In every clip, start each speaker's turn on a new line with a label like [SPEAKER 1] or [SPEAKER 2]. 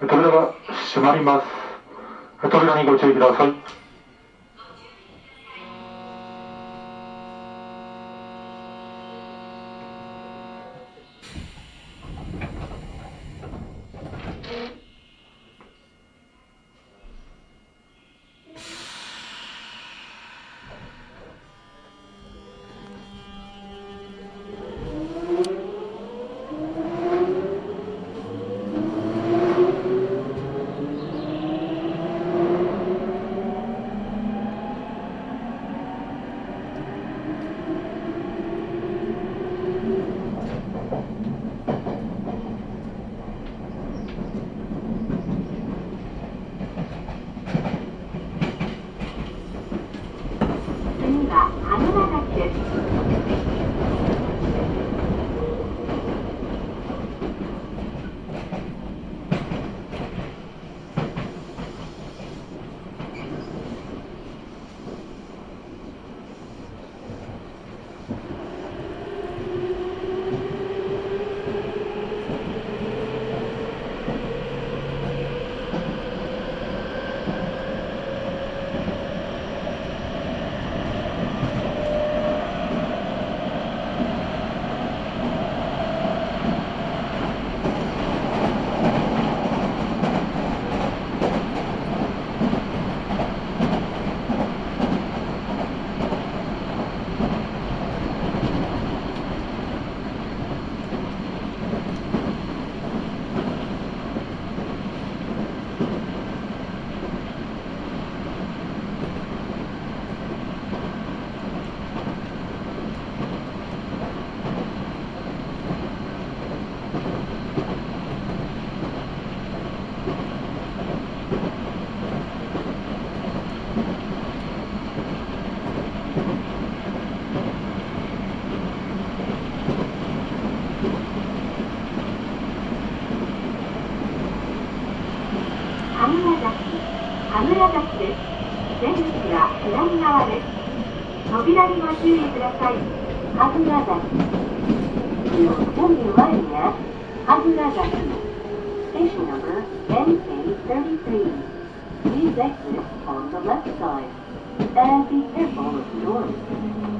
[SPEAKER 1] 扉が閉まります。扉にご注意ください。
[SPEAKER 2] 羽田崎です。出口は左側です。扉にご注意ください。羽田崎。We will soon be arriving at 羽田崎。Station number NK33. Please exit on the left side. And be careful of doors.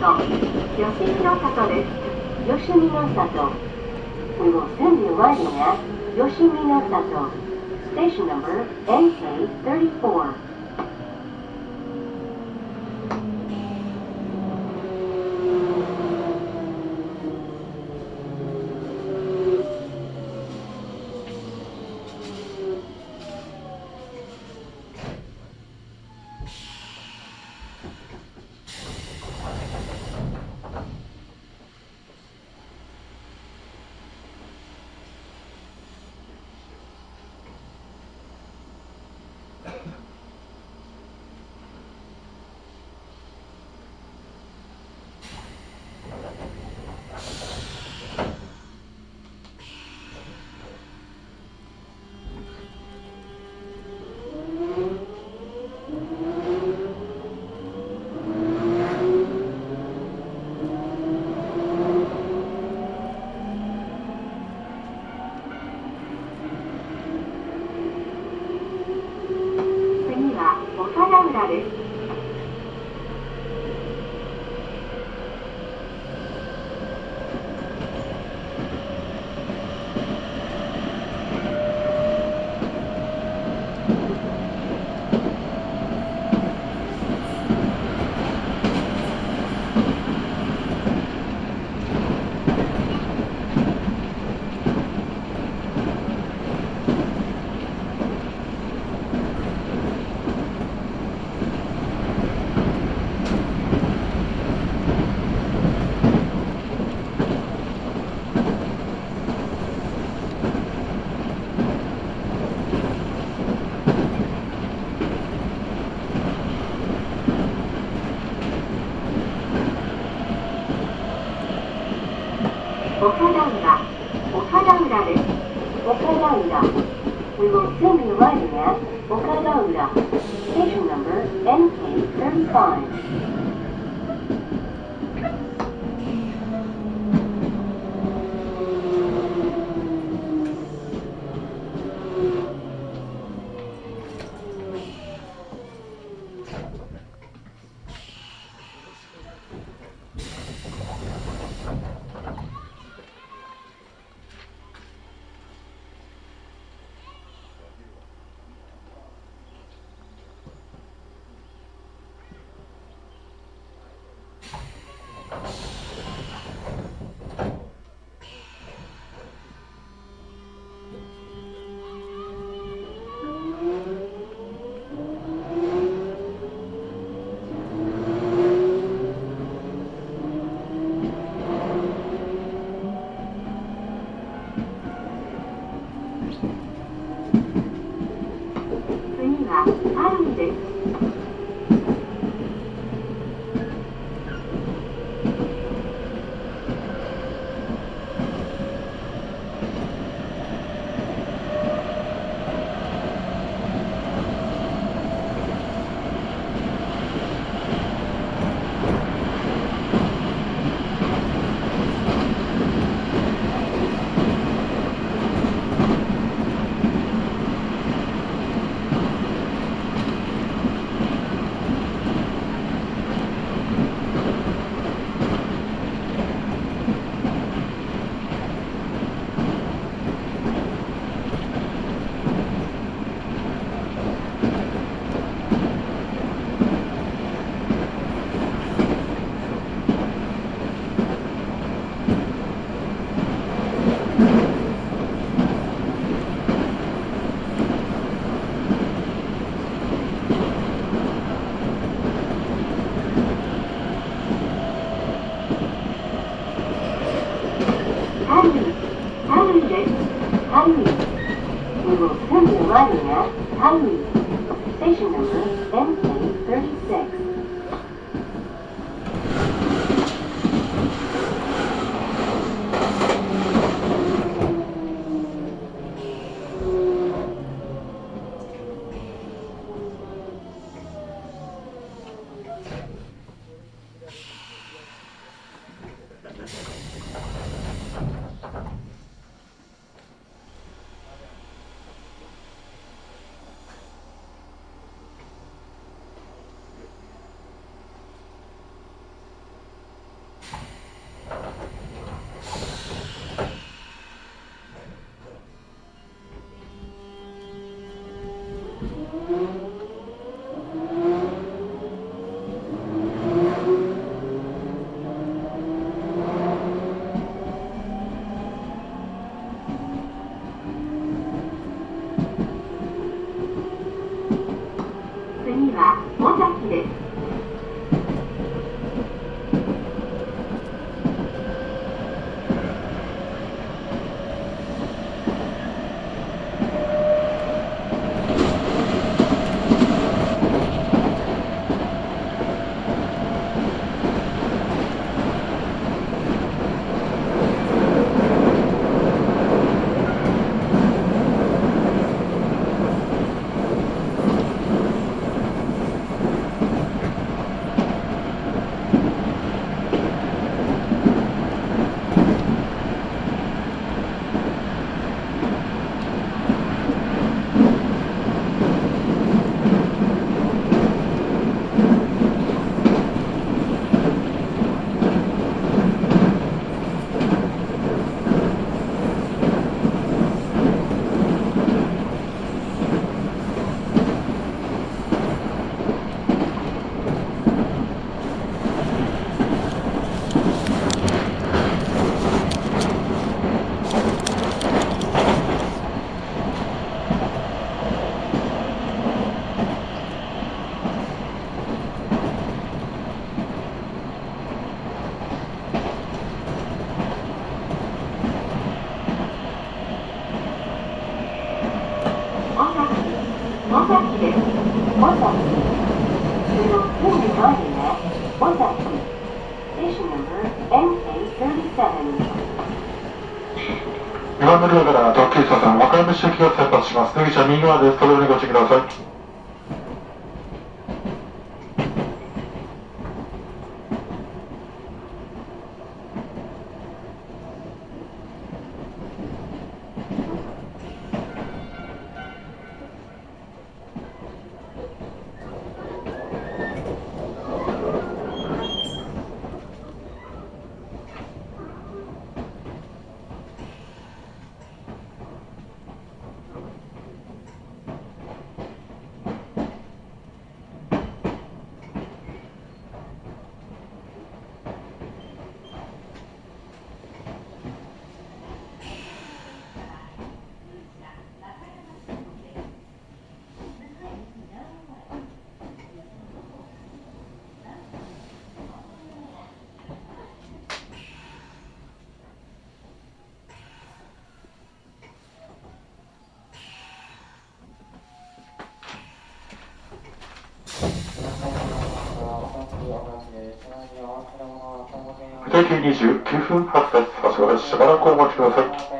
[SPEAKER 2] と、吉見の里です。吉見の里。We will soon be arriving at 吉見の里。Station number NK34.「Station number NK35. Henry, Henry, Henry. We will soon be arriving at Henry. Station number,
[SPEAKER 1] Benson. mis amigos, de esto es que. 定休29分発です。足柄しばらくお待ちください。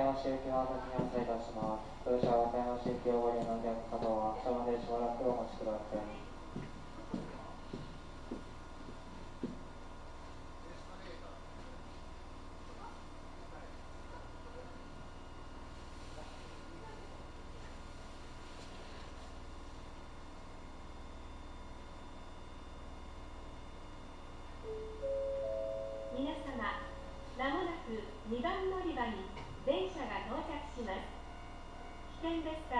[SPEAKER 3] siempre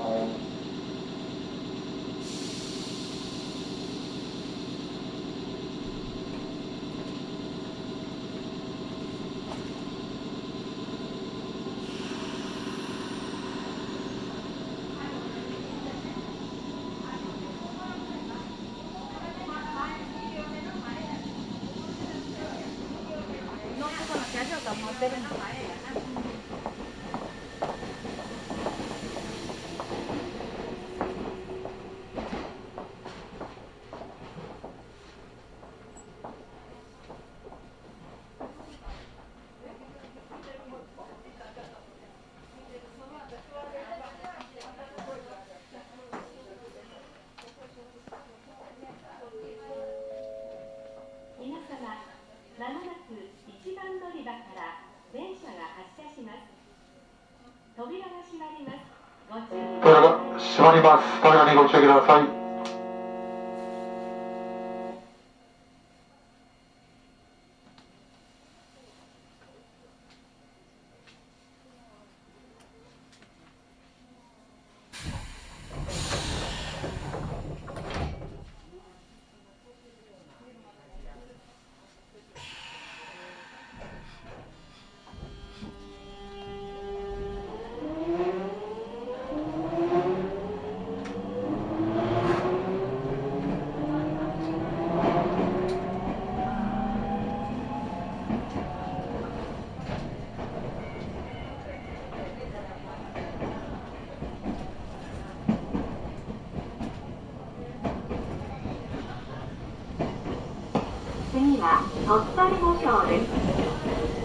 [SPEAKER 3] Gracias. ドアが
[SPEAKER 4] 閉まります。
[SPEAKER 3] 扉
[SPEAKER 1] にご注意ください。
[SPEAKER 3] は鳥取五章です。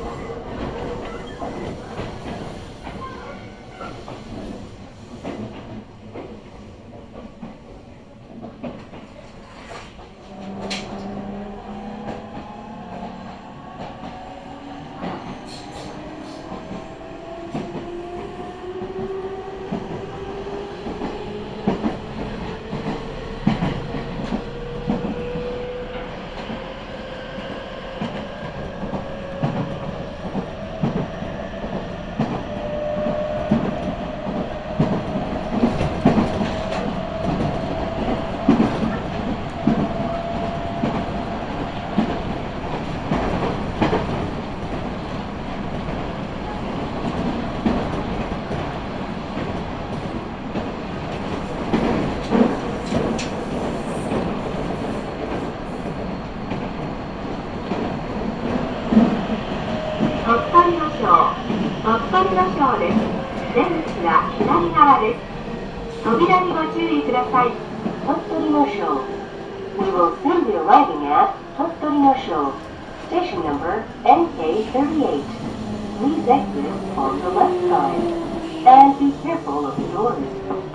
[SPEAKER 2] K thirty eight. Please exit on the left side. And be careful of the doors.